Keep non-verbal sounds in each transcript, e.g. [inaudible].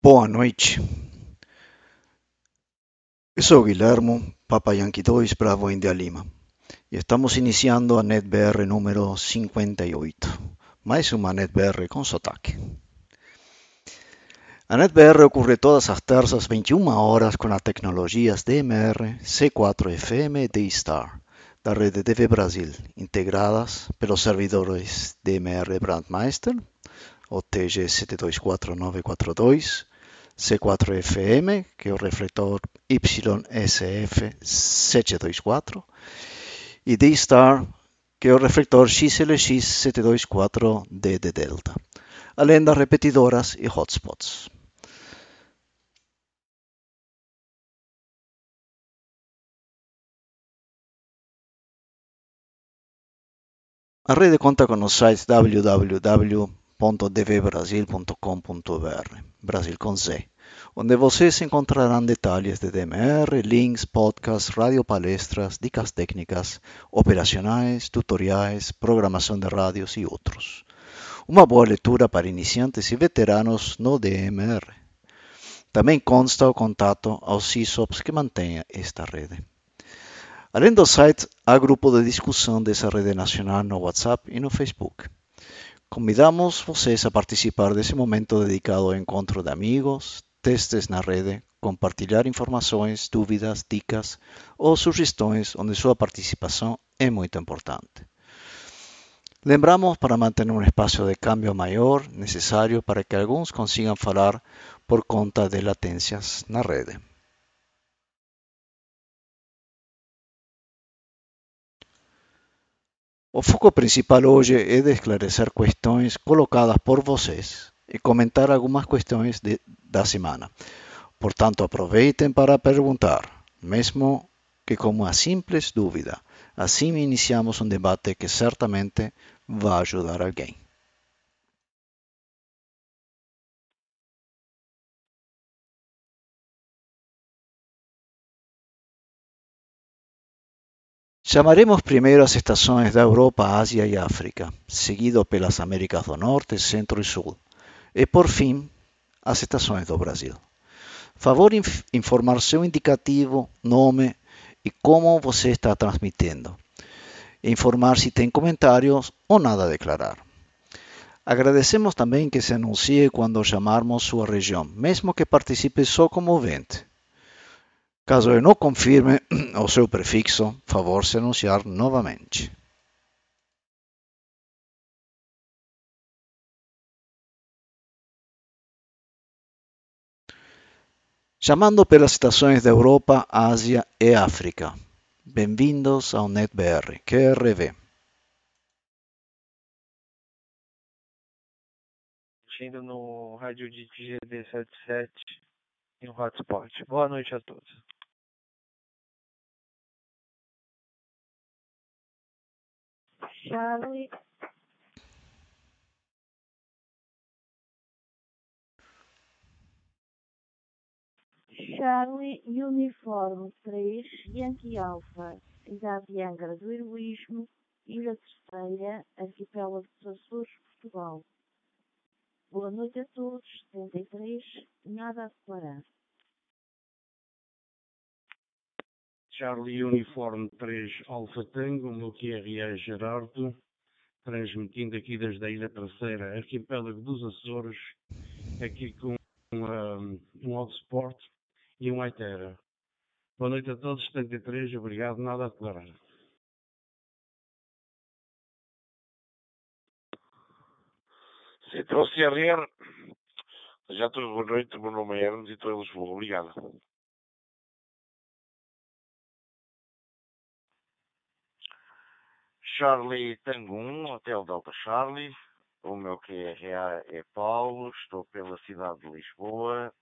Boa noite. Eu sou Guilhermo, Papa Yankee 2, Bravo India Lima. E estamos iniciando a NetBR número 58. Mais uma NetBR com sotaque. A NetBR ocorre todas as terças 21 horas com as tecnologias DMR, C4FM e D-Star da rede TV Brasil, integradas pelos servidores DMR Brandmeister, o TG724942, C4FM, que é o refletor YSF724, e D-Star, que é o refletor XLX724D de Delta, além das repetidoras e hotspots. A rede conta com os sites www.dvbrasil.com.br, Brasil com Z, onde vocês encontrarão detalhes de DMR, links, podcasts, radiopalestras, dicas técnicas, operacionais, tutoriais, programação de rádios e outros. Uma boa leitura para iniciantes e veteranos no DMR. Também consta o contato aos CISOPs que mantêm esta rede. Além do site, há grupo de discussão dessa rede nacional no WhatsApp e no Facebook. Convidamos vocês a participar desse momento dedicado ao encontro de amigos, testes na rede, compartilhar informações, dúvidas, dicas ou sugestões onde sua participação é muito importante. Lembramos para manter um espaço de câmbio maior necessário para que alguns consigam falar por conta de latências na rede. O foco principal hoje é de esclarecer questões colocadas por vocês e comentar algumas questões de, da semana. Portanto, aproveitem para perguntar, mesmo que com uma simples dúvida. Assim iniciamos um debate que certamente vai ajudar alguém. Chamaremos primeiro as estações da Europa, Ásia e África, seguido pelas Américas do Norte, Centro e Sul, e por fim as estações do Brasil. Favor inf informar seu indicativo, nome e como você está transmitindo. Informar se tem comentários ou nada a declarar. Agradecemos também que se anuncie quando chamarmos sua região, mesmo que participe só como ouvinte. Caso eu não confirme o seu prefixo, favor se anunciar novamente. Chamando pelas estações da Europa, Ásia e África. Bem-vindos ao NetBR, QRV. Indo no rádio de GD77 em um hotspot. Boa noite a todos. Charlie. Charlie Uniforme 3, Yankee Alpha, Cidade Angra do Heroísmo, Ilha Terceira, Arquipélago dos Açores, Portugal. Boa noite a todos, 73, nada a declarar. Charlie Uniforme 3 Alfa Tango, o meu QRA Gerardo, transmitindo aqui desde a Ilha Terceira, arquipélago dos Açores, aqui com um, um hotspot e um Itera. Boa noite a todos, 73, obrigado, nada a declarar. Central CRR, já todos boa noite, meu nome é Hermes e estou em Lisboa, obrigado. Charlie Tango 1, Hotel Delta Charlie. O meu QRA é Paulo, estou pela cidade de Lisboa.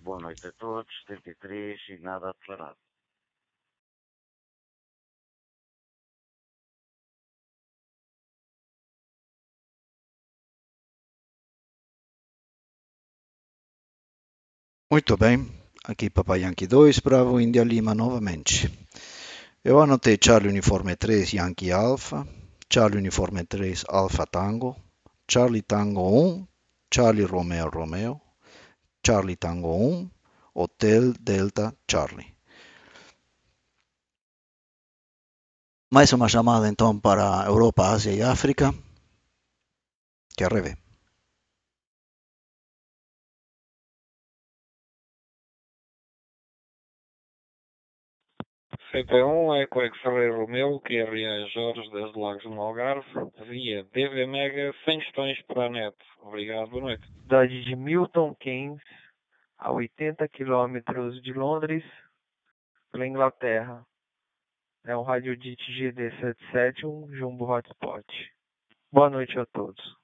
Boa noite a todos, 73 e nada a declarar. Muito bem, aqui Papai Yankee 2, Bravo India Lima novamente. Anotei Charlie Uniforme 3 Yankee Alpha, Charlie Uniforme 3 Alpha Tango, Charlie Tango 1, Charlie Romeo Romeo, Charlie Tango 1, Hotel Delta Charlie. Mais uma chamada então para Europa, Ásia e África. Que. CP1 Eco X-Ray Romeo, QRA Jorge desde Lagos do Algarve, via DV Mega sem questões para a net. Obrigado, boa noite. Cidade de Milton Keynes, a 80 quilômetros de Londres, pela Inglaterra. É um rádio DIT GD77, um Jumbo Hotspot. Boa noite a todos.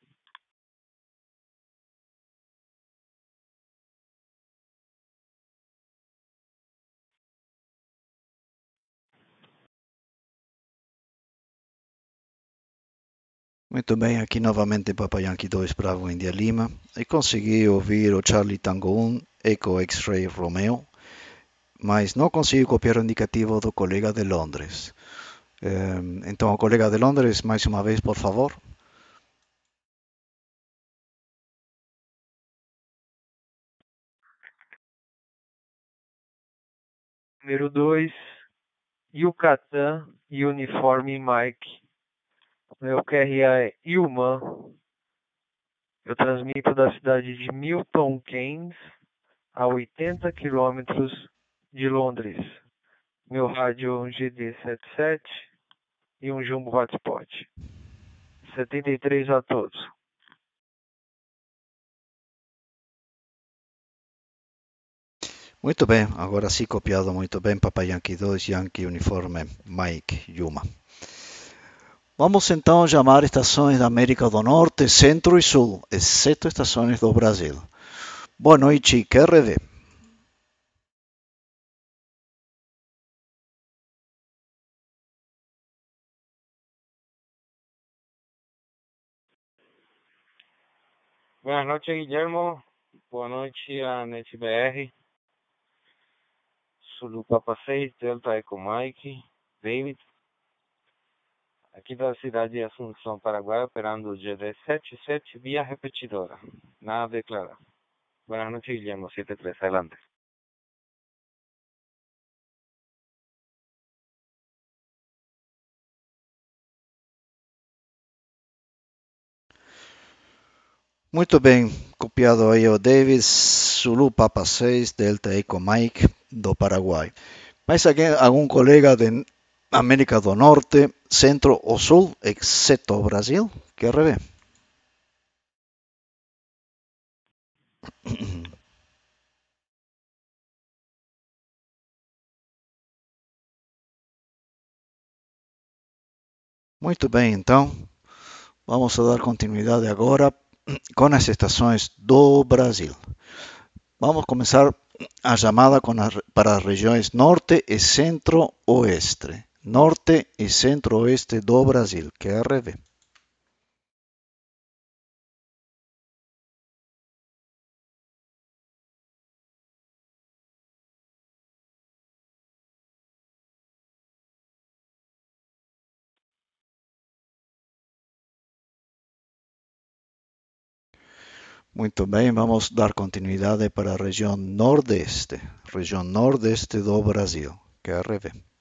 Muito bem, aqui novamente Papa Yankee 2 Bravo India Lima e consegui ouvir o Charlie Tango 1 Echo X-Ray Romeo, mas não consegui copiar o indicativo do colega de Londres. Então, o colega de Londres, mais uma vez, por favor. Número 2, Yucatán Uniforme Mike. Meu QRA é Ilman. Eu transmito da cidade de Milton Keynes, a 80 quilômetros de Londres. Meu rádio é um GD77 e um Jumbo Hotspot. 73 a todos. Muito bem, agora sim copiado muito bem, Papa Yankee 2, Yankee Uniforme Mike Yuma. Vamos então chamar estações da América do Norte, Centro e Sul, exceto estações do Brasil. Boa noite, QRV. Boa noite, Guilherme. Boa noite, a NetBR. Sulu Papa 6, Delta Eco Mike, David. Aqui da cidade de Assunção, Paraguai, operando o GD77 via repetidora. Nada a declarar. Boa noite, Guilherme. 73, adelante. Muito bem, copiado aí o Davis, Zulu Papa 6, Delta Eco Mike, do Paraguai. Mais alguém, algum colega de América do Norte, Centro ou Sul, exceto Brasil? Quer ver? [coughs] Muito bem, então, vamos dar continuidade agora com as estações do Brasil. Vamos começar a chamada para as regiões Norte e Centro-Oeste. Norte e Centro-Oeste do Brasil, QRV. Muito bem, vamos dar continuidade para a região Nordeste, região Nordeste do Brasil, QRV.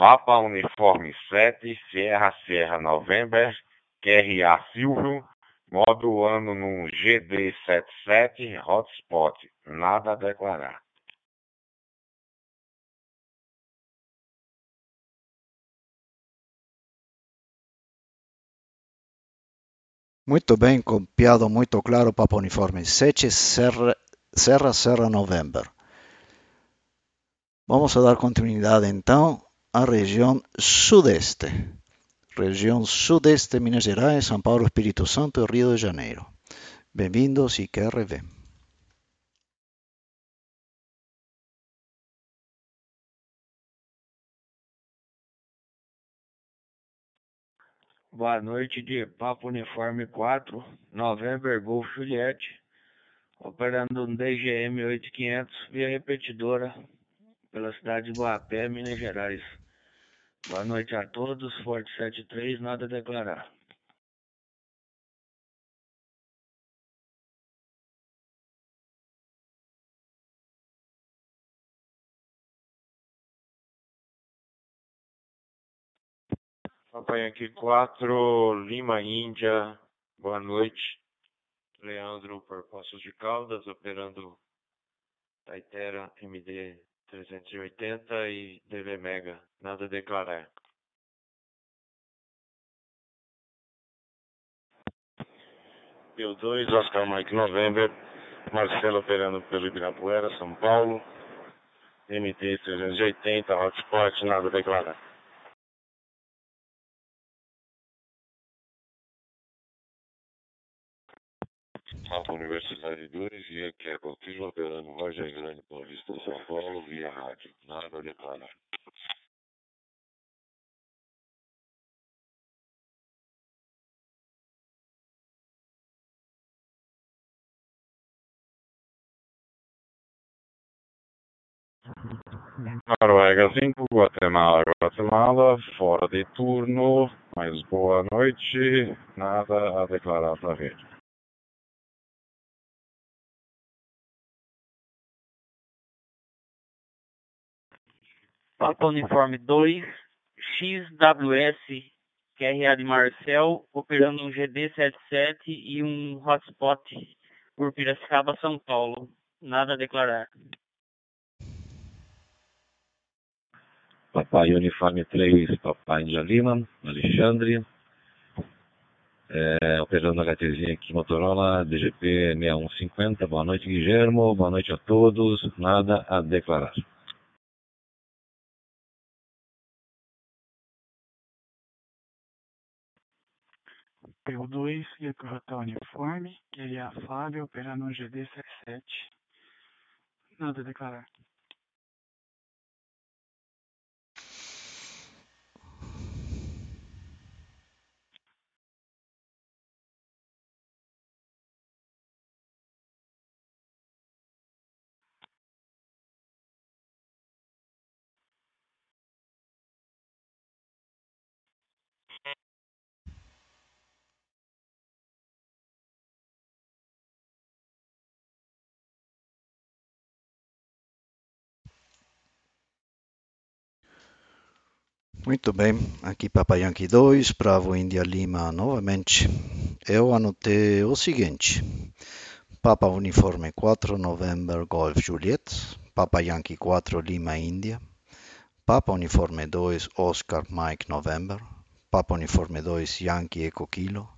Papa Uniforme 7, Sierra Sierra November, QRA Silvio, modo ano no GD77, hotspot, nada a declarar. Muito bem, copiado muito claro, Papa Uniforme 7, Serra, Serra Serra November. Vamos a dar continuidade então à região Sudeste. Região Sudeste, Minas Gerais, São Paulo, Espírito Santo e Rio de Janeiro. Bem-vindos e QRV. Boa noite de Papo Uniforme 4, November Golf Juliette, operando um DGM 8500 via repetidora pela cidade de Boapé, Minas Gerais. Boa noite a todos, Forte 73, nada a declarar. Papai aqui 4, Lima Índia, boa noite. Leandro por Poços de Caldas, operando Taitera MD 380 e DV Mega, nada a declarar. Pio 2, Oscar Mike November, Marcelo operando pelo Ibirapuera, São Paulo, MT 380, Hotspot, nada a declarar. Mapa Universidade 2, via que é Coquilho, operando Vargem Grande, Paulista, São Paulo, via rádio. Nada a declarar. Noruega 5, Guatemala, Guatemala, fora de turno, mas boa noite, nada a declarar para a rede. Papa Uniforme 2, XWS, QRA de Marcel, operando um GD77 e um hotspot por Piracicaba, São Paulo. Nada a declarar. Papai Uniforme 3, Papai Índia Lima, Alexandre, é, operando HTzinha aqui Motorola, DGP 6150. Boa noite, Guilhermo. Boa noite a todos. Nada a declarar. PU2, Ecorrota Uniforme, QRA Fábio, operando um GD77. Nada a declarar. Muito bem, aqui Papa Yankee 2, Bravo India Lima novamente. Eu anotei o seguinte: Papa Uniforme 4, November Golf Juliet, Papa Yankee 4, Lima India, Papa Uniforme 2, Oscar Mike November, Papa Uniforme 2, Yankee Eco Kilo,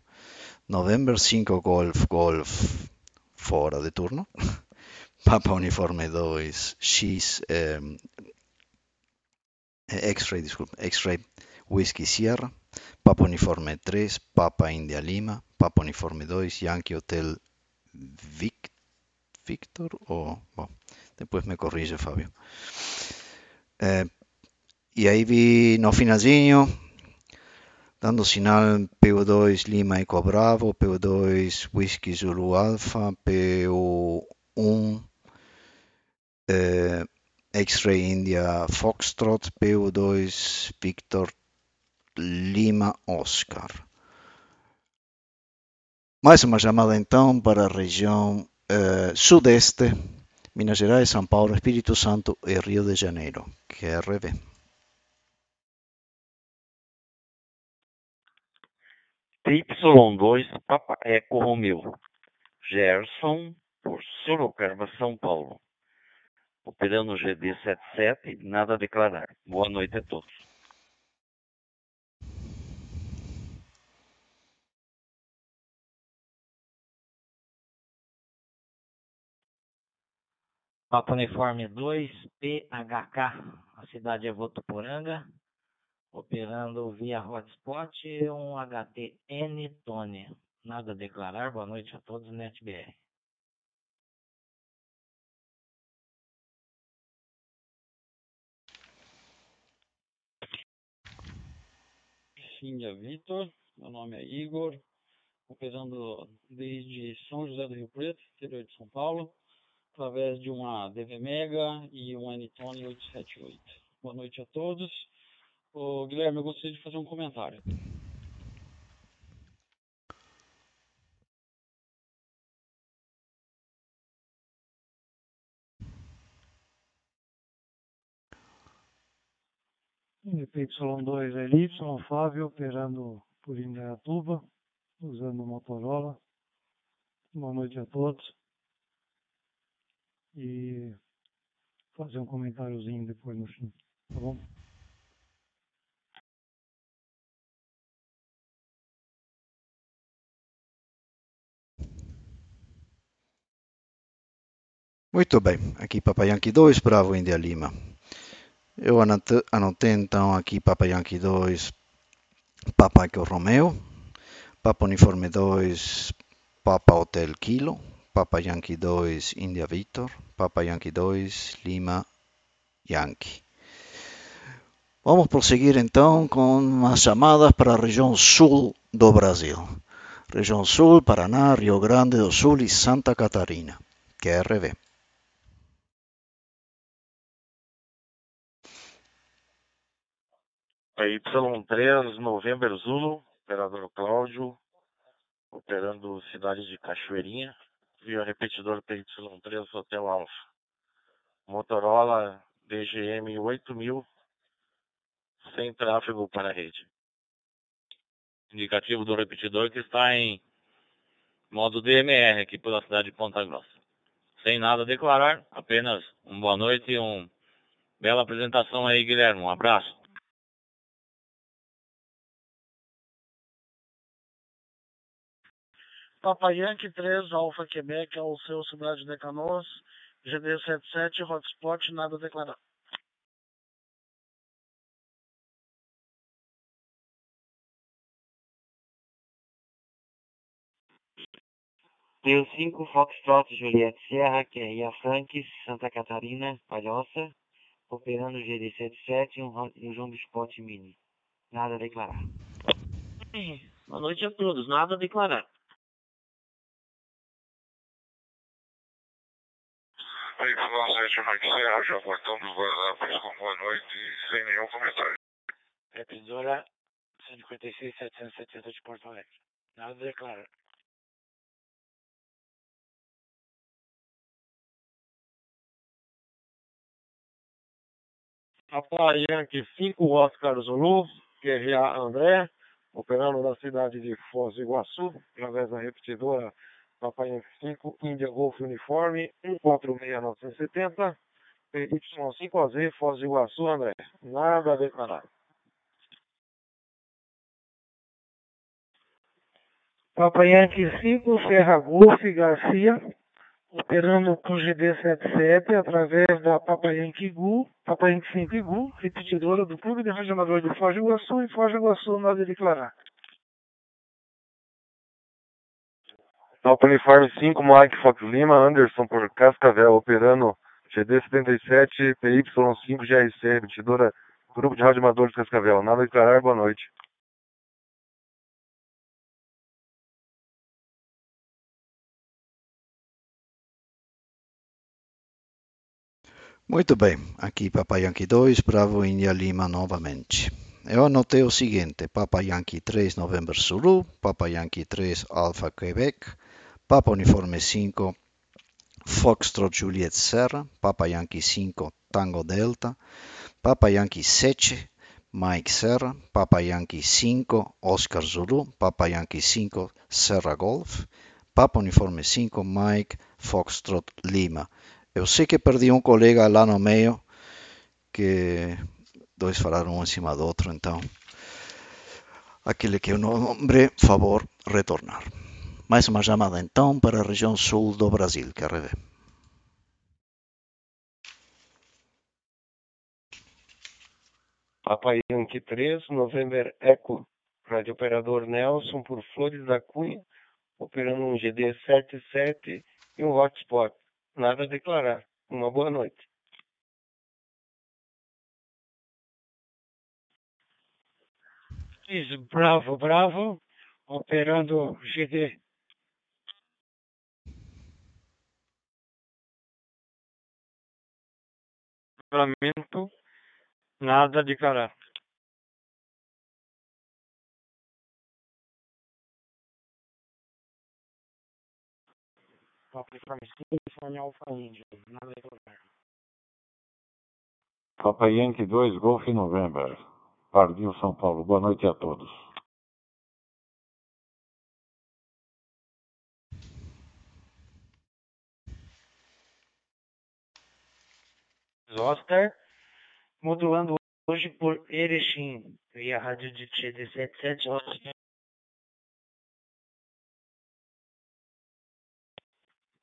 November 5 Golf Golf fora de turno, [laughs] Papa Uniforme 2, X eh, X-Ray, X-Ray Whiskey Sierra, Papa Uniforme 3, Papa India Lima, Papa Uniforme 2, Yankee Hotel Vic, Victor, o bom, depois me corrige Fábio. É, e aí vi no finalzinho, dando sinal PU2 Lima Eco Bravo, PU2 Whisky Zulu Alpha, PU1 é, X-Ray India Foxtrot PU2 Victor Lima Oscar. Mais uma chamada então para a região eh, sudeste, Minas Gerais, São Paulo, Espírito Santo e Rio de Janeiro, QRV. Y2 Papa Eco Romeu. Gerson por Sorocaba, São Paulo. Operando GD77, nada a declarar. Boa noite a todos. Papa Uniforme 2, PHK, a cidade é Votuporanga, operando via hotspot um HTN Tony. Nada a declarar, boa noite a todos, NetBR. Xindia Vitor, meu nome é Igor, operando desde São José do Rio Preto, interior de São Paulo, através de uma DV Mega e um Anytone 878. Boa noite a todos, Ô, Guilherme, eu gostaria de fazer um comentário. YY2 é Y, Fábio, operando por Indaiatuba, usando o Motorola. Boa noite a todos. E fazer um comentáriozinho depois no fim, tá bom? Muito bem, aqui Papa Yankee 2, Bravo India Lima. Eu anotei, anotei então aqui Papa Yankee 2, Papa Echo Romeo, Papa Uniforme 2, Papa Hotel Kilo, Papa Yankee 2, India Victor, Papa Yankee 2, Lima Yankee. Vamos prosseguir então com as chamadas para a região sul do Brasil. Região sul, Paraná, Rio Grande do Sul e Santa Catarina. QRV. PY3, November Zulu, operador Cláudio, operando cidade de Cachoeirinha, via repetidor PY3 Hotel Alfa. Motorola DGM 8000, sem tráfego para a rede. Indicativo do repetidor que está em modo DMR aqui pela cidade de Ponta Grossa. Sem nada a declarar, apenas uma boa noite e uma bela apresentação aí, Guilherme. Um abraço. Papa Yankee 3, Alfa Quebec, ao seu cidade de Canoas, GD77, hotspot, nada a declarar. Deu 5 Foxtrot Juliette Sierra, que é Ia Franks, Santa Catarina, Palhoça, operando GD77 e um, um Jumbo Spot Mini. Nada a declarar. Boa noite a todos, nada a declarar. Y7 Mike Serra, já cortamos guarda com boa noite e sem nenhum comentário. Repetidora 156 770 de Porto Alegre. Nada a declarar. Papa Yankee 5 Oscar Zulu, QRA André, operando na cidade de Foz do Iguaçu, através da repetidora Yankee 5 India Golf Uniforme 146970, PY5AZ Foz do Iguaçu, André. Nada a declarar. Papa Yankee 5, Serra Golf Garcia, operando com GD77 através da Papa Yankee Gu, Papa Yankee 5 Gu, repetidora do Clube de Regionador de Foz do Iguaçu e Foz do Iguaçu, nada a declarar. Papa Uniforme 5 Mike Fox Lima, Anderson por Cascavel, operando GD77 PY5 GRC, repetidora Grupo de Rádio Amadores Cascavel. Nada a declarar, boa noite. Muito bem, aqui Papa Yankee 2, Bravo India Lima novamente. Eu anotei o seguinte: Papa Yankee 3, November Zulu, Papa Yankee 3, Alpha Quebec, Papa Uniforme 5, Foxtrot Juliet Serra, Papa Yankee 5, Tango Delta, Papa Yankee 7, Mike Serra, Papa Yankee 5, Oscar Zulu, Papa Yankee 5, Serra Golf, Papa Uniforme 5, Mike Foxtrot Lima. Eu sei que perdi um colega lá no meio, que dois falaram um em cima do outro, então aquele que eu nome, favor, retornar. Mais uma chamada então para a região sul do Brasil, quer ver? Papa Yankee 3, November Echo, rádio operador Nelson por Flores da Cunha, operando um GD77 e um hotspot. Nada a declarar. Uma boa noite. Bravo, Bravo, operando GD. livramento, nada de caráter. Papai para telefone Alfa Índia, nada de caráter. Papai Yankee 2, Golf November. Pardinho São Paulo, boa noite a todos. Oscar, modulando hoje por Erechim, via rádio de TD 77 Oscar.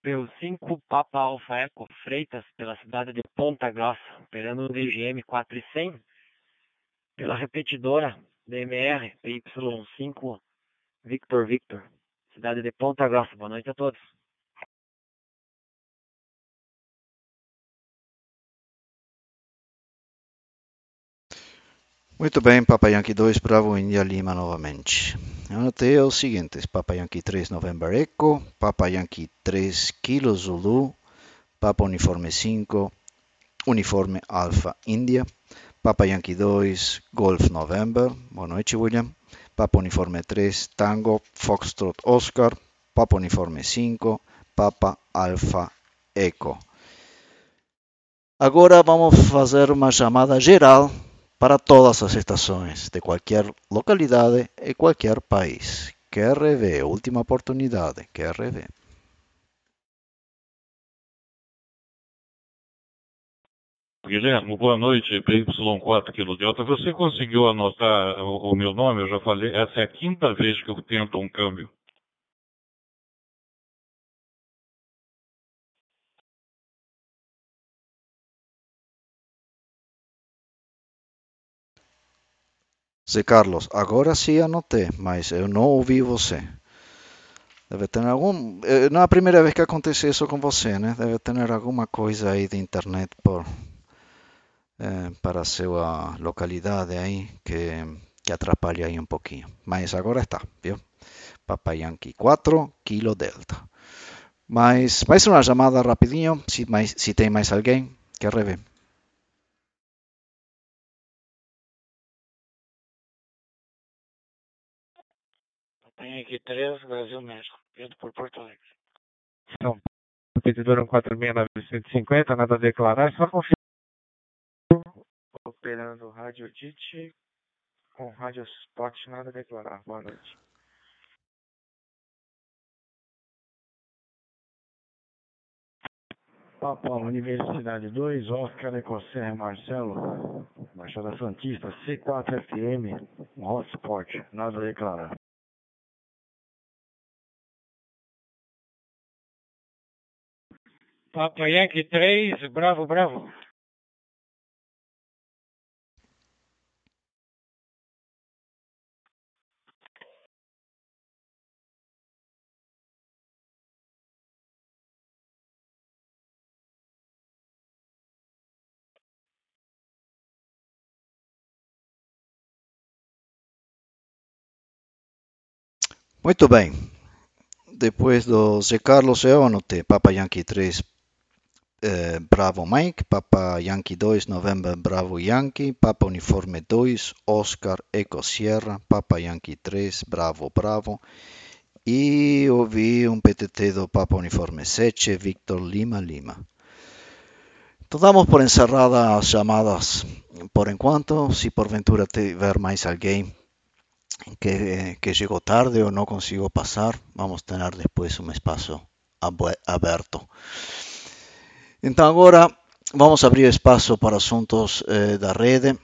Pelo 5 Papa Alfa Eco Freitas, pela cidade de Ponta Grossa, operando no DGM 4100, pela repetidora DMR PY5 Victor Victor, cidade de Ponta Grossa. Boa noite a todos. Muito bem, Papa Yankee 2, Bravo India Lima novamente. Anotei os seguintes: Papa Yankee 3, November Echo, Papa Yankee 3, Kilo Zulu, Papa Uniforme 5, Uniforme Alpha India, Papa Yankee 2, Golf November, boa noite, William. Papa Uniforme 3, Tango, Foxtrot Oscar, Papa Uniforme 5, Papa Alpha Echo. Agora vamos fazer uma chamada geral para todas as estações de qualquer localidade e qualquer país. QRV, última oportunidade, QRV. Guilherme, boa noite, PY4 Kilo Delta. Você conseguiu anotar o meu nome? Eu já falei, essa é a quinta vez que eu tento um câmbio. Zé Carlos, agora sim anotei, mas eu não ouvi você. Deve ter algum. Eh, não é a primeira vez que acontece isso com você, né? Deve ter alguma coisa aí de internet por, é, para a sua localidade aí que, que atrapalha aí um pouquinho. Mas agora está, viu? Papai Yankee 4, Kilo Delta. Mas mais uma chamada rapidinho, se, mais, se tem mais alguém, quer rever. 2013, Brasil México, vindo por Porto Alegre. Então, o pedidor 146950, nada a declarar, só confirma. Operando rádio DIT com rádio spot, nada a declarar. Boa noite. Papa Universidade 2, Oscar Ecosser Marcelo, Baixada Santista, C4FM, hotspot, nada a declarar. Papa Yankee 3, Bravo, Bravo. Muito bem. Depois do Zé Carlos, eu anotei Papa Yankee 3, eh, Bravo Mike, Papa Yankee 2, November Bravo Yankee, Papa Uniforme 2, Oscar Eco Sierra, Papa Yankee 3, Bravo Bravo. E ouvi um PTT do Papa Uniforme 7, Victor Lima Lima. Então damos por encerrada as chamadas por enquanto. Se porventura tiver mais alguém que, que chegou tarde ou não consigo passar, vamos ter depois um espaço abe- aberto. Então agora vamos abrir espaço para assuntos eh, da rede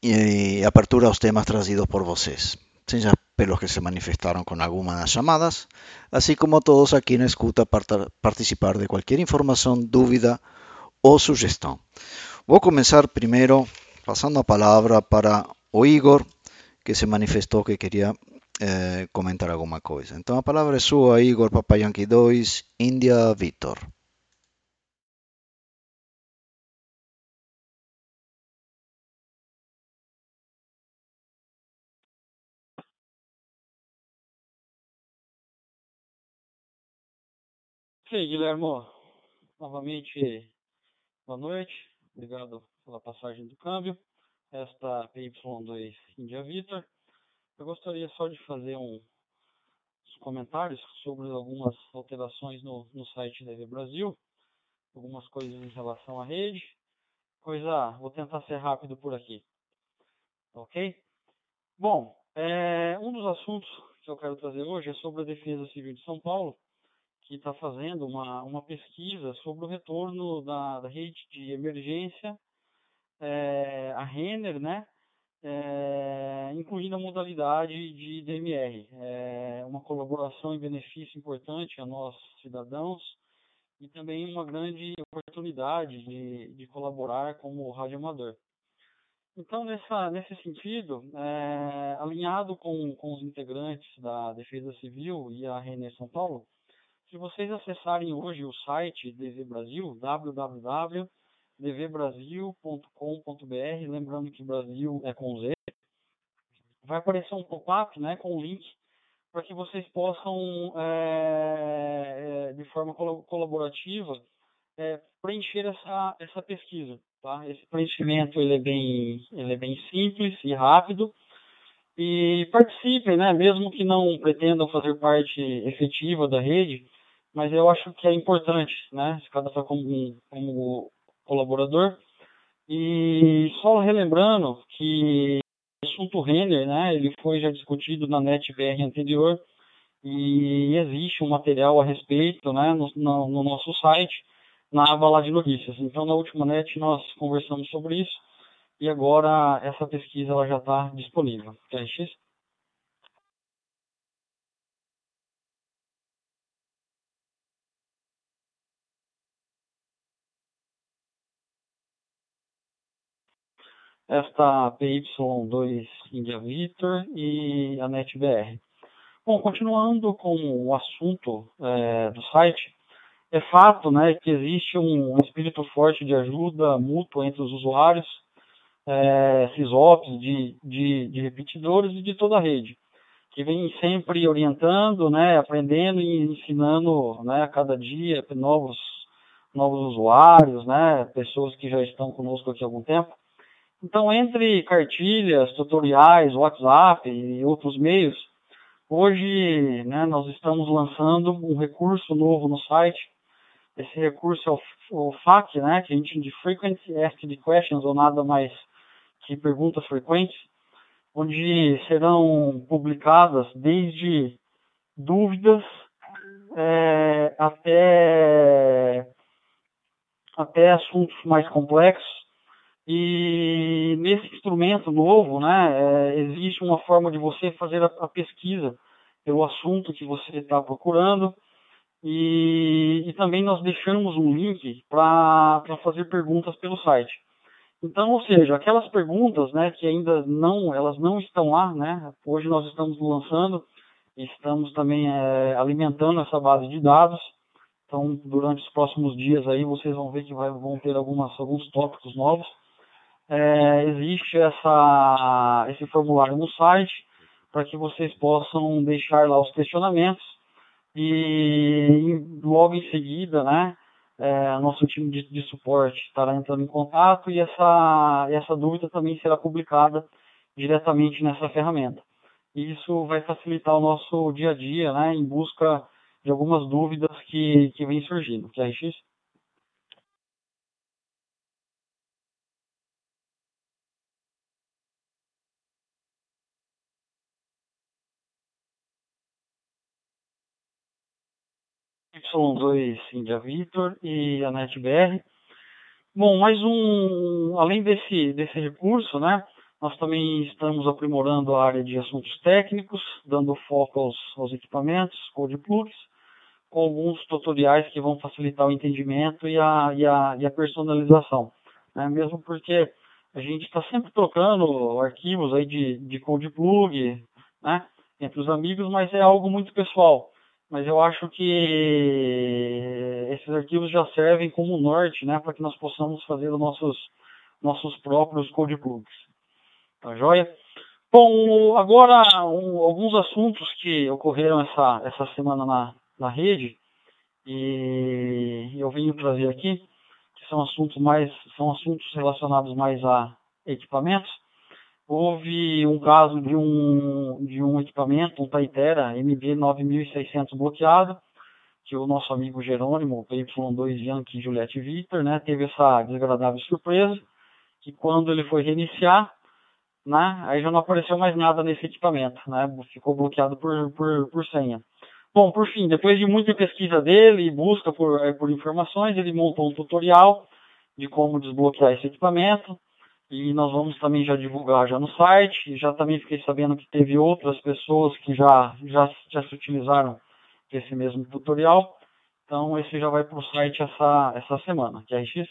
e apertura aos temas trazidos por vocês, seja pelos que se manifestaram com alguma das chamadas, assim como todos aqui na escuta para participar de qualquer informação, dúvida ou sugestão. Vou começar primeiro passando a palavra para o Igor, que se manifestou que queria eh, comentar alguma coisa. Então a palavra é sua, Igor Papa Yankee 2, India Vitor. Ok, Guilhermo. Novamente, boa noite. Obrigado pela passagem do câmbio. Esta PY2 India Vita. Eu gostaria só de fazer um, uns comentários sobre algumas alterações no, no site da EV Brasil, algumas coisas em relação à rede. Coisa, vou tentar ser rápido por aqui. Ok? Bom, é, um dos assuntos que eu quero trazer hoje é sobre a Defesa Civil de São Paulo, que está fazendo uma, uma pesquisa sobre o retorno da, da rede de emergência, é, a Renner, né? É, incluindo a modalidade de DMR. É uma colaboração e benefício importante a nós, cidadãos, e também uma grande oportunidade de, de colaborar como radioamador. Então, nessa, nesse sentido, é, alinhado com, com os integrantes da Defesa Civil e a Renner São Paulo, se vocês acessarem hoje o site DV Brasil, www.dvbrasil.com.br, lembrando que Brasil é com Z, vai aparecer um pop-up né, com o link para que vocês possam, é, é, de forma colaborativa, é, preencher essa, essa pesquisa. Tá? Esse preenchimento ele é, bem, ele é bem simples e rápido. E participem, né? mesmo que não pretendam fazer parte efetiva da rede, mas eu acho que é importante, né? Se cada como, como colaborador. E só relembrando que o assunto Renner, né? Ele foi já discutido na NetBR anterior e existe um material a respeito, né? No, no, no nosso site na aba lá de notícias. Então, na última net nós conversamos sobre isso e agora essa pesquisa ela já está disponível. TRX? Esta PY2 India Victor e a NetBR. Bom, continuando com o assunto é, do site, é fato né, que existe um, espírito forte de ajuda mútua entre os usuários, é, de, de, de repetidores e de toda a rede, que vem sempre orientando, né, aprendendo e ensinando né, a cada dia novos, novos usuários, né, pessoas que já estão conosco aqui há algum tempo. Então, entre cartilhas, tutoriais, WhatsApp e outros meios, hoje né, nós estamos lançando um recurso novo no site esse recurso é o, o FAQ, né, que a gente chama de Frequent Asked Questions, ou nada mais que perguntas frequentes, onde serão publicadas desde dúvidas é, até, até assuntos mais complexos. E nesse instrumento novo, né, é, existe uma forma de você fazer a, a pesquisa pelo assunto que você está procurando, e, e também nós deixamos um link para fazer perguntas pelo site. Então, ou seja, aquelas perguntas, né, que ainda não, elas não estão lá, né, hoje nós estamos lançando, estamos também é, alimentando essa base de dados. Então, durante os próximos dias aí, vocês vão ver que vai, vão ter algumas, alguns tópicos novos. É, existe essa, esse formulário no site para que vocês possam deixar lá os questionamentos e logo em seguida, né, é, nosso time de, de, suporte estará entrando em contato e essa, essa dúvida também será publicada diretamente nessa ferramenta. E isso vai facilitar o nosso dia a dia, né, em busca de algumas dúvidas que, que vêm surgindo. QRX? Y2 India Victor e a NetBR. Bom, mais um, além desse, desse recurso, né, nós também estamos aprimorando a área de assuntos técnicos, dando foco aos, aos equipamentos, code plugs, com alguns tutoriais que vão facilitar o entendimento e a, e a, e a personalização. Né? Mesmo porque a gente está sempre trocando arquivos aí de, de code plug né? entre os amigos, mas é algo muito pessoal mas eu acho que esses arquivos já servem como norte, né, para que nós possamos fazer os nossos, nossos próprios code plugs. Tá joia? Bom, agora um, alguns assuntos que ocorreram essa, essa semana na, na rede e eu venho trazer aqui, que são assuntos mais, são assuntos relacionados mais a equipamentos. Houve um caso de um, de um equipamento, um Taitera MB9600 bloqueado, que o nosso amigo Jerônimo, PY2 Yankee Juliette Victor, né, teve essa desagradável surpresa, que quando ele foi reiniciar, né, aí já não apareceu mais nada nesse equipamento, né, ficou bloqueado por, por, por senha. Bom, por fim, depois de muita pesquisa dele e busca por, eh, por informações, ele montou um tutorial de como desbloquear esse equipamento, e nós vamos também já divulgar já no site, já também fiquei sabendo que teve outras pessoas que já, já, já se utilizaram desse mesmo tutorial, então esse já vai para o site essa, essa semana, que é RX.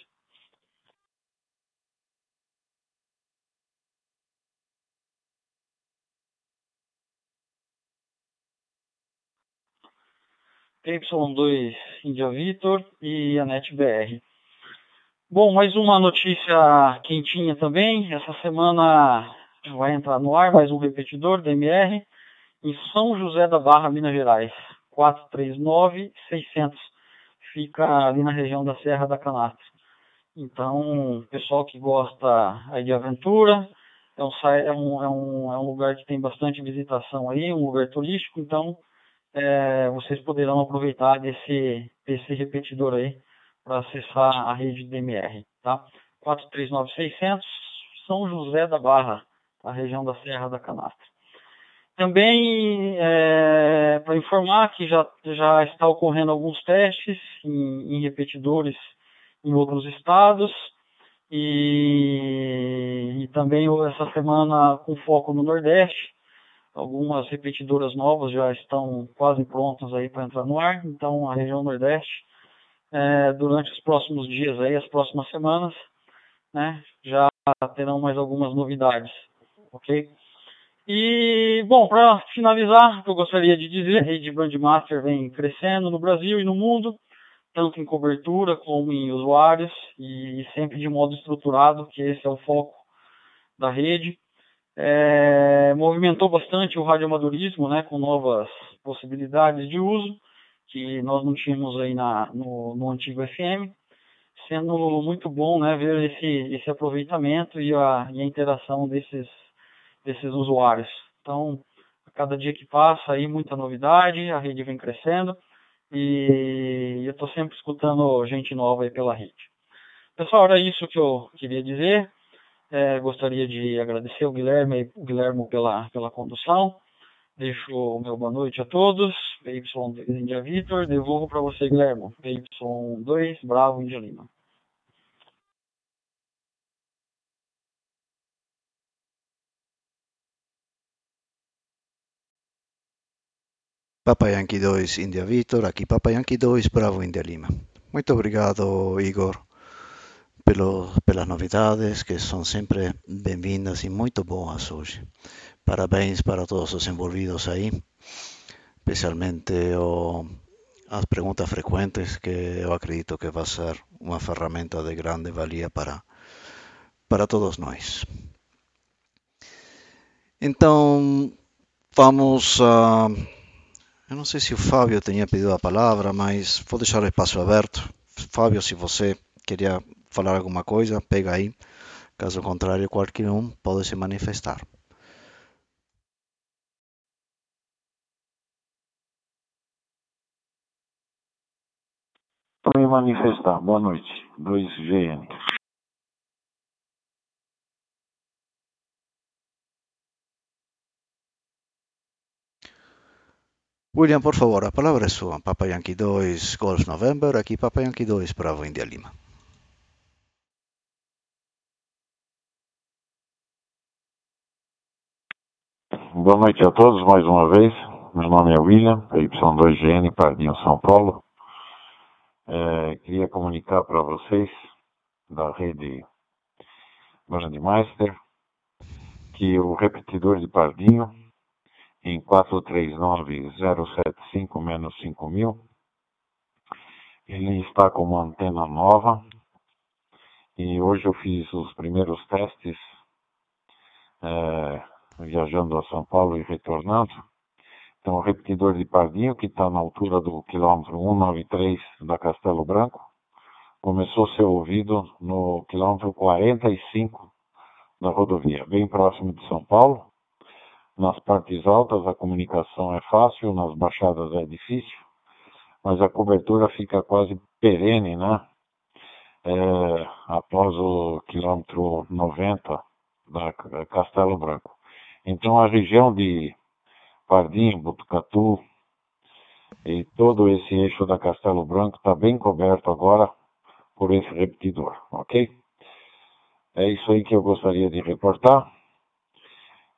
Y2 India Vitor e a NetBR. Bom, mais uma notícia quentinha também. Essa semana vai entrar no ar mais um repetidor DMR em São José da Barra, Minas Gerais. 439-600. Fica ali na região da Serra da Canastra. Então, pessoal que gosta aí de aventura, é um, é, um, é, um, é um lugar que tem bastante visitação aí, um lugar turístico, então é, vocês poderão aproveitar desse, desse repetidor aí para acessar a rede DMR, tá? 439600, São José da Barra, a região da Serra da Canastra. Também é, para informar que já, já está ocorrendo alguns testes em, em repetidores em outros estados e, e também essa semana com foco no Nordeste Algumas repetidoras novas já estão quase prontas aí para entrar no ar, então a região Nordeste, é, durante os próximos dias aí, as próximas semanas, né, já terão mais algumas novidades, ok? E, bom, para finalizar, o que eu gostaria de dizer, a rede Brandmaster vem crescendo no Brasil e no mundo, tanto em cobertura como em usuários, e sempre de modo estruturado, que esse é o foco da rede é, movimentou bastante o radioamadorismo, né, com novas possibilidades de uso, que nós não tínhamos aí na, no, no antigo FM, sendo muito bom né, ver esse, esse aproveitamento e a, e a interação desses, desses usuários. Então, a cada dia que passa aí muita novidade, a rede vem crescendo e eu estou sempre escutando gente nova aí pela rede. Pessoal, era isso que eu queria dizer. É, gostaria de agradecer o Guilherme, o Guilherme pela, pela condução. Deixo o meu boa noite a todos. PY2 India Vitor. Devolvo para você, Guilherme. PY2 Bravo India Lima. Papa Yankee 2 India Vitor, aqui Papa Yankee 2 Bravo India Lima. Muito obrigado, Igor. pelo, pelas novidades que são sempre bem-vindas e muito boas hoje. Parabéns para todos os envolvidos aí, especialmente o, as perguntas frequentes que eu acredito que vai ser uma ferramenta de grande valia para, para todos nós. Então, vamos a. Eu não sei se o Fábio tinha pedido a palavra, mas vou deixar o espaço aberto. Fábio, se você queria falar alguma coisa, pega aí. Caso contrário, qualquer um pode se manifestar. Manifestar, boa noite. 2GN. William, por favor, a palavra é sua. Papa Yankee 2, Golf November, aqui Papa Yankee 2, Bravo India Lima. Boa noite a todos mais uma vez. Meu nome é William, Y2GN, Pardinho, São Paulo. É, queria comunicar para vocês da rede Brandmaster que o repetidor de Pardinho em 439-075-5000 ele está com uma antena nova e hoje eu fiz os primeiros testes é, viajando a São Paulo e retornando. Então, o repetidor de Pardinho, que está na altura do quilômetro 193 da Castelo Branco, começou a ser ouvido no quilômetro 45 da rodovia, bem próximo de São Paulo. Nas partes altas a comunicação é fácil, nas baixadas é difícil, mas a cobertura fica quase perene, né? É, após o quilômetro 90 da Castelo Branco. Então a região de Pardim, Botucatu e todo esse eixo da Castelo Branco está bem coberto agora por esse repetidor, ok? É isso aí que eu gostaria de reportar.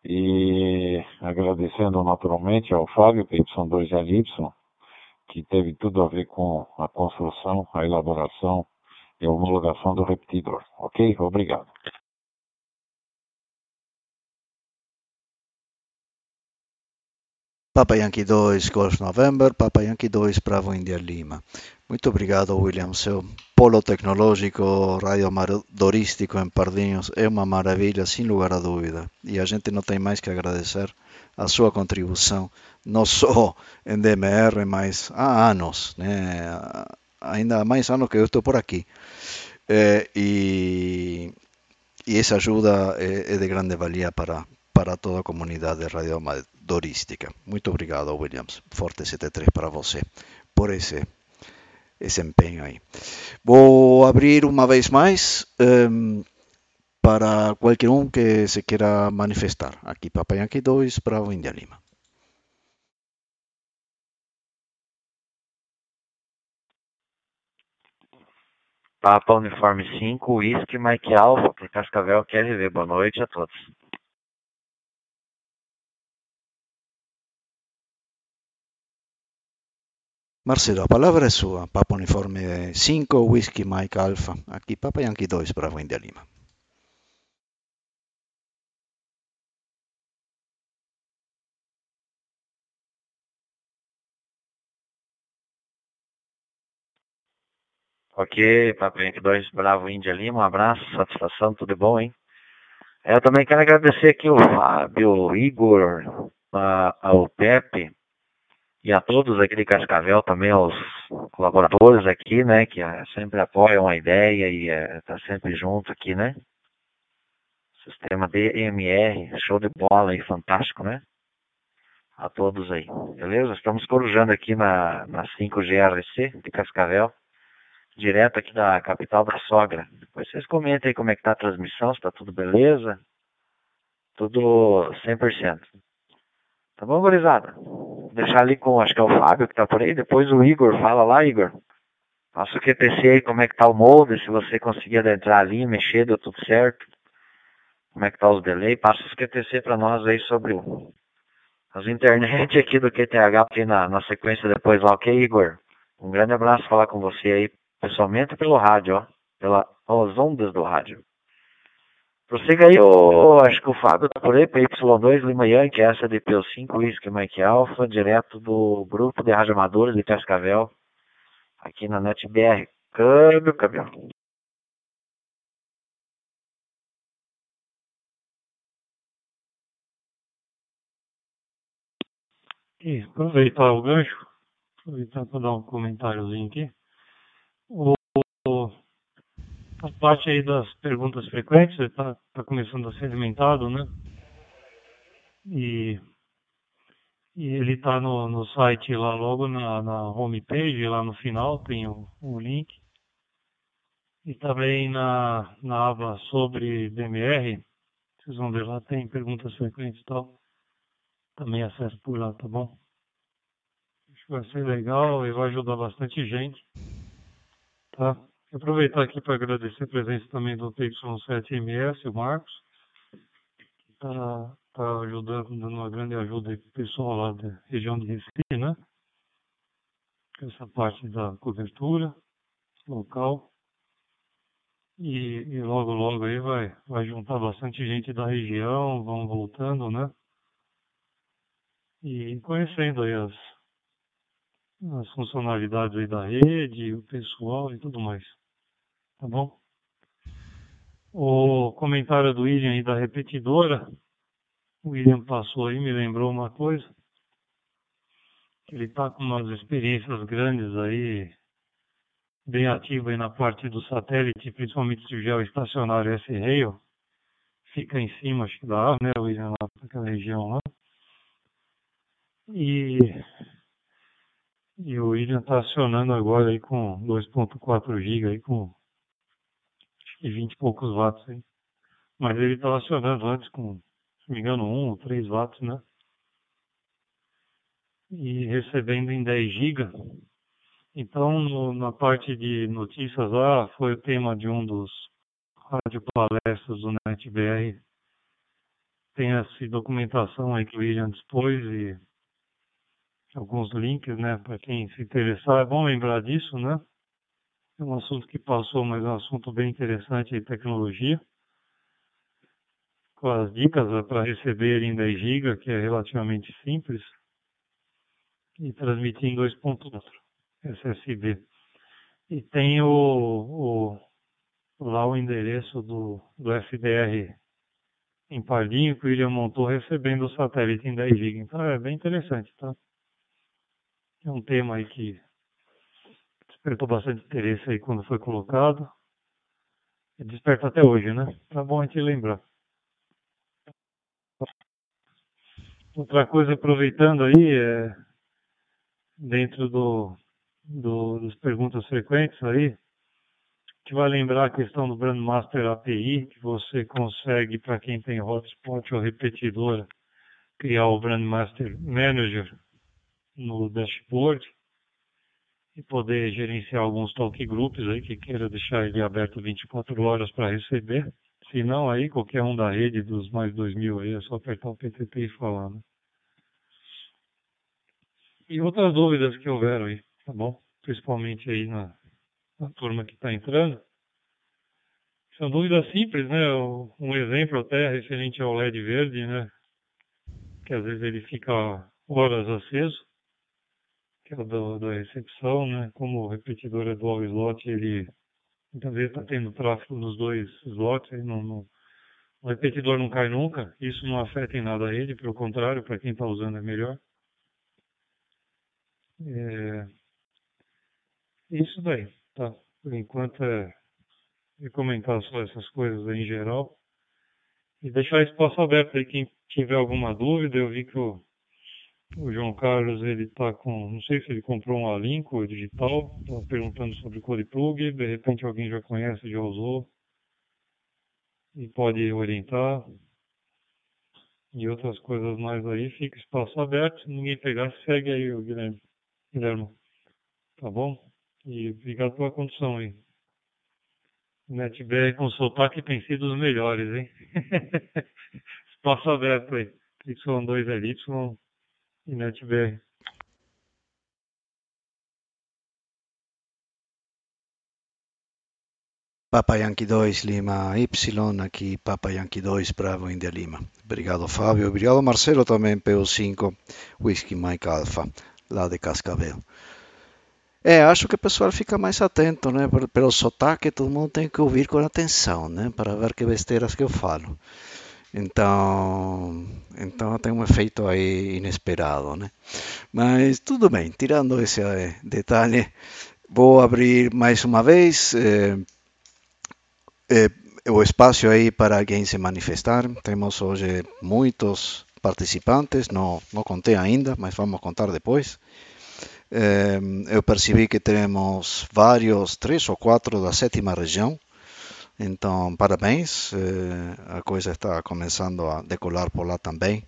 E agradecendo naturalmente ao Fábio, PY2LY, que teve tudo a ver com a construção, a elaboração e a homologação do repetidor. Ok? Obrigado. Papa Yankee 2 Golf November, Papa Yankee 2 Bravo India Lima. Muito obrigado, William. Seu polo tecnológico radioamadorístico em Pardinhos é uma maravilha, sem lugar a dúvida. E a gente não tem mais que agradecer a sua contribuição, não só em DMR, mas há anos, né? ainda há mais anos que eu estou por aqui. É, e, e essa ajuda é, é de grande valia para, para toda a comunidade radioamadorística. Muito obrigado, Williams. Forte 73 para você por esse, empenho aí. Vou abrir uma vez mais um, para qualquer um que se queira manifestar. Aqui, Papai Yankee 2, Bravo India Lima. Papa Uniforme 5, Whisky Mike Alpha, por Cascavel QRV. Boa noite a todos. Marcelo, a palavra é sua. Papa Uniforme 5, Whisky Mike Alpha. Aqui, Papa Yankee 2, Bravo India Lima. Ok, Papa Yankee 2, Bravo India Lima. Um abraço, satisfação, tudo bom, hein? Eu também quero agradecer aqui o Fábio, o Igor, a, ao Pepe e a todos aqui de Cascavel, também aos colaboradores aqui, né, que eh, sempre apoiam a ideia e está sempre junto aqui, né? Sistema DMR, show de bola aí, fantástico, né? A todos aí, beleza? Estamos corujando aqui na, na 5GRC de Cascavel direto aqui da capital da sogra. Depois vocês comentem aí como é que tá a transmissão, se tá tudo beleza. Tudo 100%. Tá bom, gurizada? Vou deixar ali com, acho que é o Fábio que tá por aí. Depois o Igor, fala lá, Igor. Passa o QTC aí, como é que tá o molde, se você conseguir adentrar ali, mexer, deu tudo certo. Como é que tá os delay. Passa os QTC para nós aí sobre o, as internet [laughs] aqui do QTH, aqui na, na sequência depois lá, ok, Igor? Um grande abraço falar com você aí pessoalmente pelo rádio, ó, pela, pelas ondas do rádio. Prossiga aí, acho que o Fábio tá por aí, PY2 Lima Yankee, essa de P5 Whisky Mike Alpha, direto do grupo de rádio amadores de Cascavel, aqui na NetBR. Câmbio. E aproveitar o gancho, aproveitar para dar um comentáriozinho aqui. O, parte aí das perguntas frequentes está tá começando a ser alimentado, né? E, e ele está no, no site lá logo na, na homepage, lá no final tem o, o link. E também na, na aba sobre DMR, vocês vão ver lá, tem perguntas frequentes e tal. Também acesso por lá, tá bom? Acho que vai ser legal e vai ajudar bastante gente. Tá? Aproveitar aqui para agradecer a presença também do PY7MS, o Marcos, que está tá ajudando, dando uma grande ajuda para o pessoal lá da região de Recife, né? Essa parte da cobertura local. E, e, logo, logo aí vai, vai juntar bastante gente da região, vão voltando, né? E conhecendo aí as, as funcionalidades aí da rede, o pessoal e tudo mais. Tá bom? O comentário do William aí da repetidora, o William passou aí, me lembrou uma coisa. Ele está com umas experiências grandes aí, bem ativo aí na parte do satélite, principalmente do geoestacionário S-Rail, fica em cima, acho que árvore, né, William, lá naquela região lá. E, e o William está acionando agora aí com 2.4 GB aí com que 20 e poucos watts aí. Mas ele estava acionando antes com, se não me engano, 1 ou 3 watts, né? E recebendo em 10 GB. Então, no, na parte de notícias lá, foi o tema de um dos radiopalestras do NetBR. Tem essa documentação aí que o William dispôs e alguns links, né, para quem se interessar. É bom lembrar disso, né? É um assunto que passou, mas é um assunto bem interessante de tecnologia. Com as dicas para receber em 10 GB, que é relativamente simples, e transmitir em 2.4 SSD. E tem o, o, lá o endereço do, do FDR em Pardinho, que o William montou recebendo o satélite em 10 GB. Então é bem interessante, tá? É um tema aí que despertou bastante interesse aí quando foi colocado. E desperta até hoje, né? Tá bom a gente lembrar. Outra coisa, aproveitando aí, é, dentro do, do, das perguntas frequentes aí, gente vai lembrar a questão do Brandmaster API, que você consegue, para quem tem hotspot ou repetidora, criar o Brandmaster Manager no dashboard e poder gerenciar alguns talk groups aí que queira deixar ele aberto 24 horas para receber. Se não, aí qualquer um da rede dos mais 2 mil aí é só apertar o PTP e falar, né? E outras dúvidas que houveram aí, tá bom? Principalmente aí na, na turma que está entrando. São dúvidas simples, né? Um exemplo até referente ao LED verde, né? Que às vezes ele fica horas aceso que é o da recepção, né? Como o repetidor é dual slot, ele muitas vezes está tendo tráfego nos dois slots, não, não, o repetidor não cai nunca, isso não afeta em nada a rede, pelo contrário, para quem está usando é melhor. É, isso daí, tá? Por enquanto é, comentar só essas coisas em geral. E deixar espaço aberto aí, quem tiver alguma dúvida, eu vi que o o João Carlos, ele tá com, não sei se ele comprou um Alinco digital, tá perguntando sobre Code Plug, de repente alguém já conhece, já usou e pode orientar. E outras coisas mais aí, fica espaço aberto, ninguém pegar, segue aí o Guilherme. Guilherme, tá bom? E obrigado pela condução aí. NetBR com sotaque tem sido os melhores, hein? [laughs] espaço aberto aí. Y2LY e NetBR. Papa Yankee 2 Lima Y, aqui Papa Yankee 2 Bravo India Lima. Obrigado Fábio, obrigado Marcelo também, PO5 Whisky Mike Alpha, lá de Cascavel. É, acho que o pessoal fica mais atento, né? Pelo sotaque, todo mundo tem que ouvir com atenção, né? Para ver que besteiras que eu falo. Então, então tem um efeito aí inesperado, né? Mas tudo bem, tirando esse eh, detalhe, vou abrir mais uma vez eh, eh, o espaço aí para quem se manifestar. Temos hoje muitos participantes, não, não contei ainda, mas vamos contar depois. Eu percebi que temos vários, três ou quatro da sétima região, então, parabéns, eh, a coisa está começando a decolar por lá também.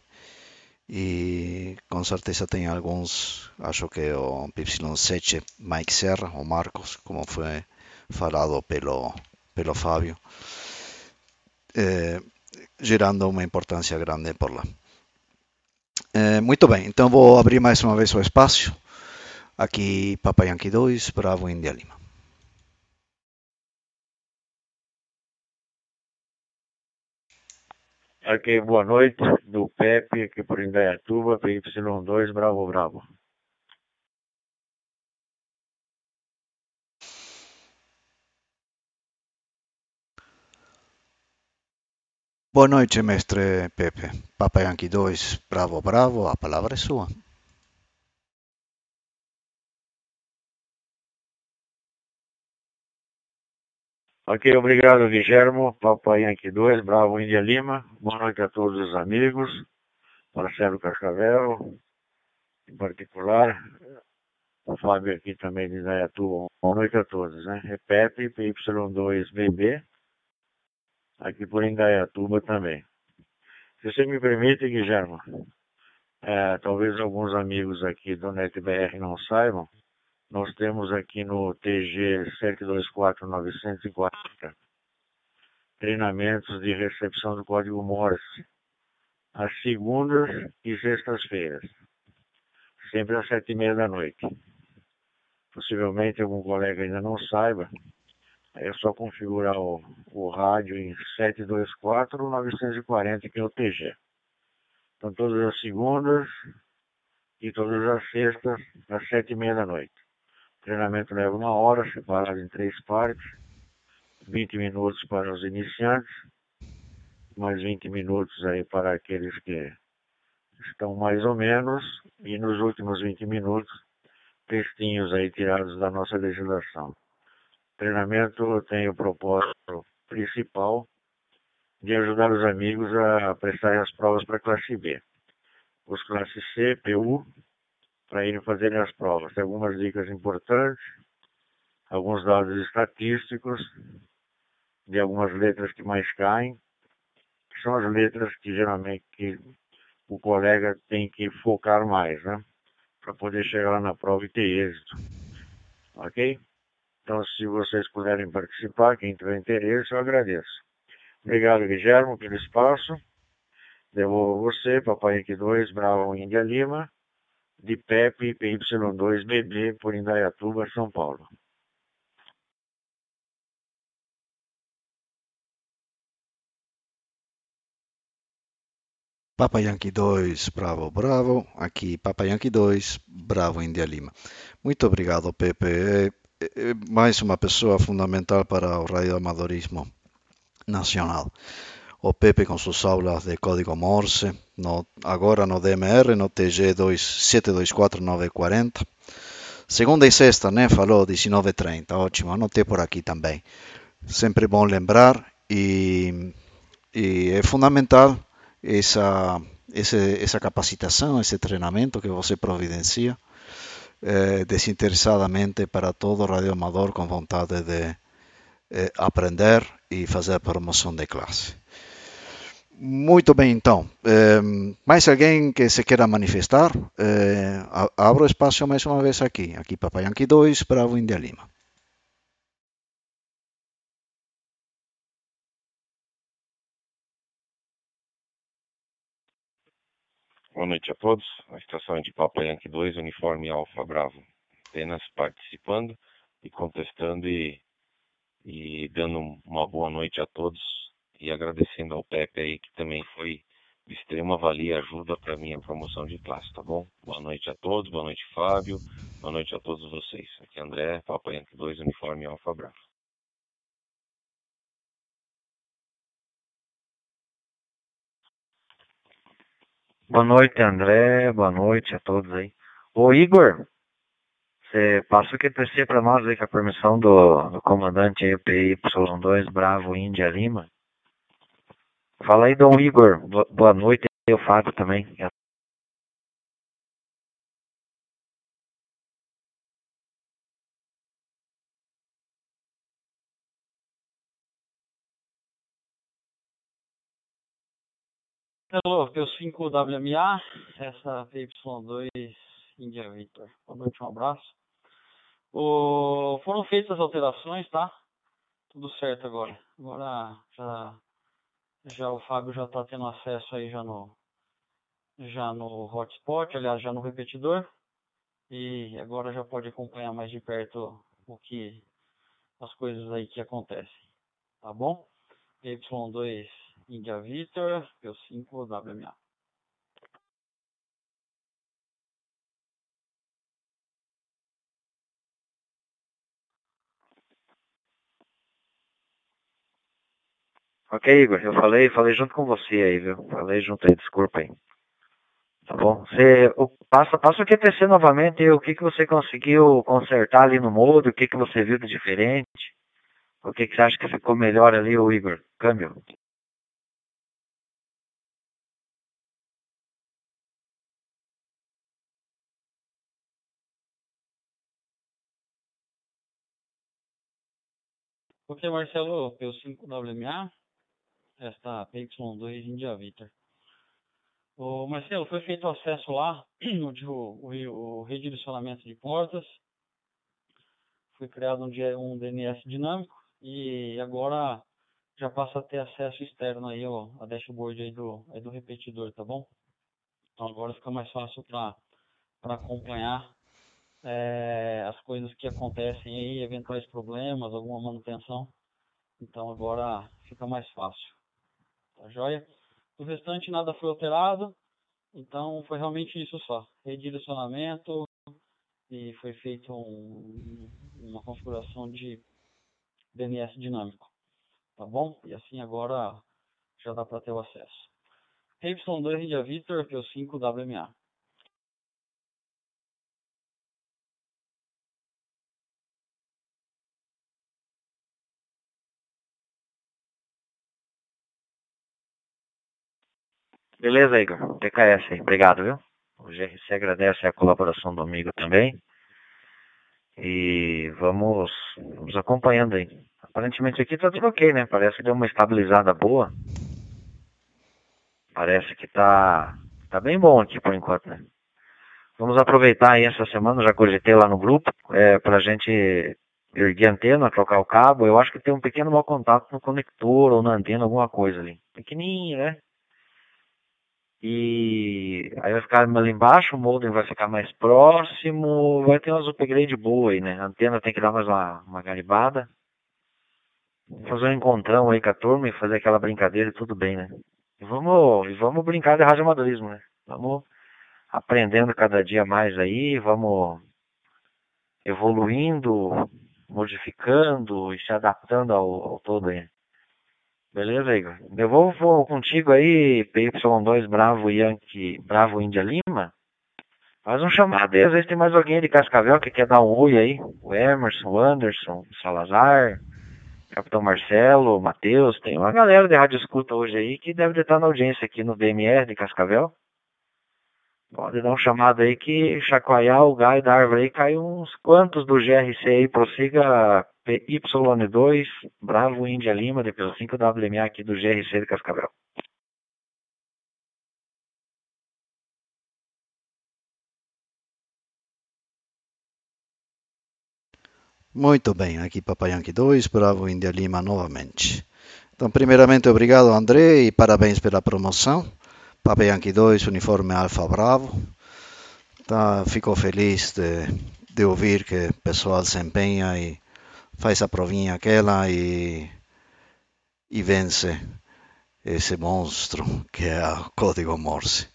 E com certeza tem alguns, acho que o Y7 Mike Serra, ou Marcos, como foi falado pelo, pelo Fábio, eh, gerando uma importância grande por lá. Eh, muito bem, então vou abrir mais uma vez o espaço. Aqui Papa Yankee 2, Bravo India Lima. Ok, boa noite, do Pepe, aqui por Indaiatuba, PY2, Bravo Bravo. Boa noite, mestre Pepe. Papa Yankee 2, Bravo Bravo, a palavra é sua. Ok, obrigado, Guilhermo. Papai Yankee 2, Bravo Índia Lima. Boa noite a todos os amigos. Marcelo Cascavel, em particular. O Fábio aqui também de Indaiatuba. Boa noite a todos, né? Repete, PY2BB. Aqui por Indaiatuba também. Se você me permite, Guilhermo, é, talvez alguns amigos aqui do NetBR não saibam, nós temos aqui no TG 724940 treinamentos de recepção do código Morse às segundas e sextas-feiras, sempre às sete e meia da noite. Possivelmente algum colega ainda não saiba, é só configurar o, o rádio em 724-940, que é o TG. Então todas as segundas e todas as sextas, às sete e meia da noite. Treinamento leva uma hora, separado em três partes. 20 minutos para os iniciantes, mais 20 minutos aí para aqueles que estão mais ou menos, e nos últimos 20 minutos, textinhos aí tirados da nossa legislação. Treinamento tem o propósito principal de ajudar os amigos a prestarem as provas para a classe B. Os classe C, PU, para irem fazerem as provas. Tem algumas dicas importantes, alguns dados estatísticos, de algumas letras que mais caem, que são as letras que geralmente que o colega tem que focar mais, né? Para poder chegar lá na prova e ter êxito. Ok? Então, se vocês puderem participar, quem tiver interesse, eu agradeço. Obrigado, Guilherme, pelo espaço. Devolvo você, Papai Henrique 2, Bravo Índia Lima, de Pepe, PY2BB, por Indaiatuba, São Paulo. Papa Yankee 2, Bravo, Bravo. Aqui, Papa Yankee 2, Bravo, India Lima. Muito obrigado, Pepe. É, é mais uma pessoa fundamental para o radioamadorismo nacional. O Pepe com suas aulas de código Morse, no, agora no DMR, no TG 724940. Segunda e sexta, né? Falou 19h30, ótimo, anotei por aqui também. Sempre bom lembrar e, e é fundamental essa, esse, essa capacitação, esse treinamento que você providencia eh, desinteressadamente para todo radioamador com vontade de eh, aprender e fazer promoção de classe. Muito bem, então. Eh, mais alguém que se queira manifestar? Eh, abro espaço mais uma vez aqui. Aqui Papai Yankee 2, Bravo India Lima. Boa noite a todos. A estação de Papa Yankee 2, uniforme Alfa Bravo. Apenas participando e contestando e, e dando uma boa noite a todos e agradecendo ao Pepe aí que também foi de extrema valia e ajuda para minha promoção de classe, tá bom? Boa noite a todos, boa noite Fábio, boa noite a todos vocês. Aqui é André, Papa Yankee 2, uniforme Alfa Bravo. Boa noite, André. Boa noite a todos aí. Ô, Igor, você passa o QTC para nós aí com a permissão do, do comandante aí, PY2 Bravo Índia Lima. Fala aí, Dom Igor. Boa noite aí, o Fábio também. Hello, P5WMA, essa PY2 India Victor. Boa noite, um abraço. O... Foram feitas as alterações, tá? Tudo certo agora. Agora já, já o Fábio já está tendo acesso aí já no, já no hotspot, aliás, já no repetidor. E agora já pode acompanhar mais de perto o que as coisas aí que acontecem. Tá bom? Y2 India Victor, P5 WMA. Ok, Igor, eu falei, falei junto com você aí, viu? Falei junto aí, desculpa aí. Tá bom? Você o, passa, passa o QTC novamente, o que, que você conseguiu consertar ali no modo, o que, que você viu de diferente. O que, que você acha que ficou melhor ali, o Igor? Câmbio? Ok, Marcelo, P5WMA, esta PY2 India Victor. O Marcelo, foi feito acesso lá, [clears throat] onde o, o, o redirecionamento de portas, foi criado um, um DNS dinâmico e agora já passa a ter acesso externo aí, ó, a dashboard aí do, aí do repetidor, tá bom? Então agora fica mais fácil para acompanhar é, as coisas que acontecem aí, eventuais problemas, alguma manutenção. Então agora fica mais fácil. Tá joia? O restante nada foi alterado. Então foi realmente isso só. Redirecionamento e foi feito um, uma configuração de DNS dinâmico. Tá bom? E assim agora já dá para ter o acesso. Y2 India Victor, P5 WMA. Beleza, Igor. TKS. Obrigado, viu? O GRC agradece a colaboração do amigo também. E vamos, vamos acompanhando aí. Aparentemente aqui tá tudo ok, né? Parece que deu uma estabilizada boa. Parece que tá, tá bem bom aqui por enquanto, né? Vamos aproveitar aí essa semana, já cogitei lá no grupo, é, pra gente erguer a antena, trocar o cabo. Eu acho que tem um pequeno mau contato no conector ou na antena, alguma coisa ali. Pequenininho, né? E aí vai ficar ali embaixo, o modem vai ficar mais próximo, vai ter umas upgrade boa aí, né? A antena tem que dar mais uma, uma garibada. Fazer um encontrão aí com a turma e fazer aquela brincadeira e tudo bem, né? E vamos, e vamos brincar de radioamadorismo, né? Vamos aprendendo cada dia mais aí, vamos evoluindo, modificando e se adaptando ao, ao todo aí. Beleza, Igor? Eu vou, vou contigo aí, PY2 Bravo Yankee, Bravo Índia Lima. Faz um chamado aí, às vezes tem mais alguém de Cascavel que quer dar um oi aí. O Emerson, o Anderson, o Salazar, Capitão Marcelo, o Matheus. Tem uma galera de rádio escuta hoje aí que deve estar na audiência aqui no DMR de Cascavel. Pode dar um chamado aí que chacoalhar o galho da árvore aí, cai uns quantos do GRC aí, prossiga PY2, Bravo Índia Lima, depois 5WMA aqui do GRC de Cascavel. Muito bem, aqui Papai Yankee 2, Bravo Índia Lima novamente. Então, primeiramente, obrigado André e parabéns pela promoção. Papa Yankee 2, uniforme Alfa Bravo. Tá, fico feliz de, de ouvir que o pessoal se empenha e faz a provinha aquela e, e vence esse monstro que é o código Morse.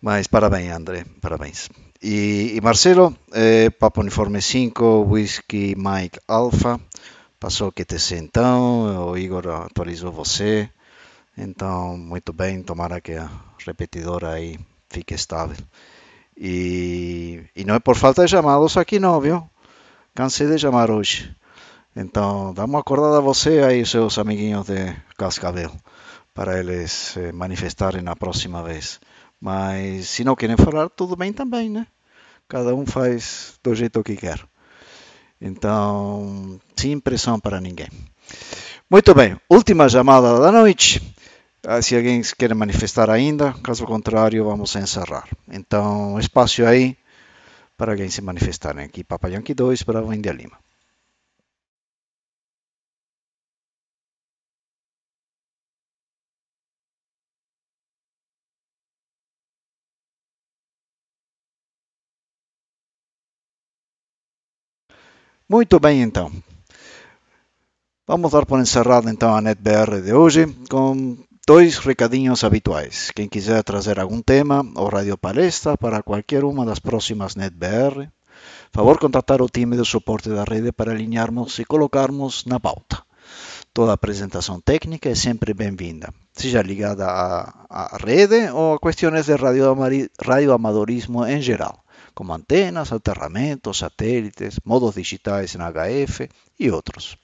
Mas parabéns, André, parabéns. E, e Marcelo, eh, Papa Uniforme 5, Whisky Mike Alpha, passou que te então, o Igor atualizou você. Então, muito bem, tomara que a repetidora aí fique estável. E, e não é por falta de chamados aqui não, viu? Cansei de chamar hoje. Então, dá uma acordada a você aí, seus amiguinhos de Cascavel, para eles se manifestarem na próxima vez. Mas se não querem falar, tudo bem também, né? Cada um faz do jeito que quer. Então, sem pressão para ninguém. Muito bem, última chamada da noite. Ah, se alguém quer manifestar ainda, caso contrário, vamos encerrar. Então, espaço aí para alguém se manifestar. Aqui, Papai Yankee 2 para o India Lima. Muito bem, então. Vamos dar por encerrado então a NetBR de hoje com dois recadinhos habituais. Quem quiser trazer algum tema ou radio palestra para qualquer uma das próximas NetBR, favor contatar o time de suporte da rede para alinharmos e colocarmos na pauta. Toda apresentação técnica é sempre bem-vinda, seja ligada à, à rede ou a questões de radioamadorismo em geral, como antenas, aterramentos, satélites, modos digitais em HF e outros.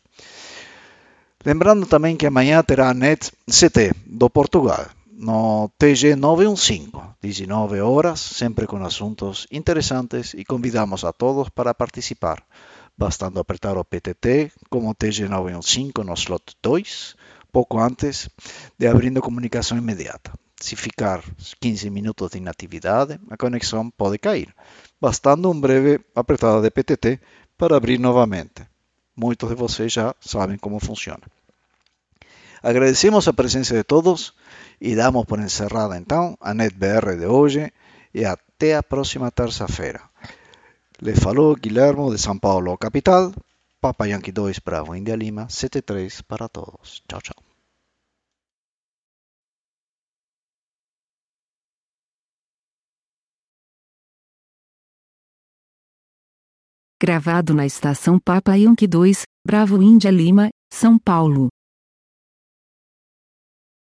Lembrando também que amanhã terá a NET CT do Portugal, no TG 915, 19 horas, sempre com assuntos interessantes e convidamos a todos para participar, bastando apertar o PTT como TG 915 no slot 2, pouco antes de abrindo comunicação imediata. Se ficar 15 minutos de inatividade, a conexão pode cair, bastando um breve apertada de PTT para abrir novamente. Muitos de vocês já sabem como funciona. Agradecemos a presença de todos e damos por encerrada então a NetBR de hoje e até a próxima terça-feira. Le falou Guilhermo de São Paulo, capital. Papa Yankee 2 Bravo India Lima 73 para todos. Tchau, tchau. Gravado na estação Papa Yankee 2, Bravo Índia Lima, São Paulo.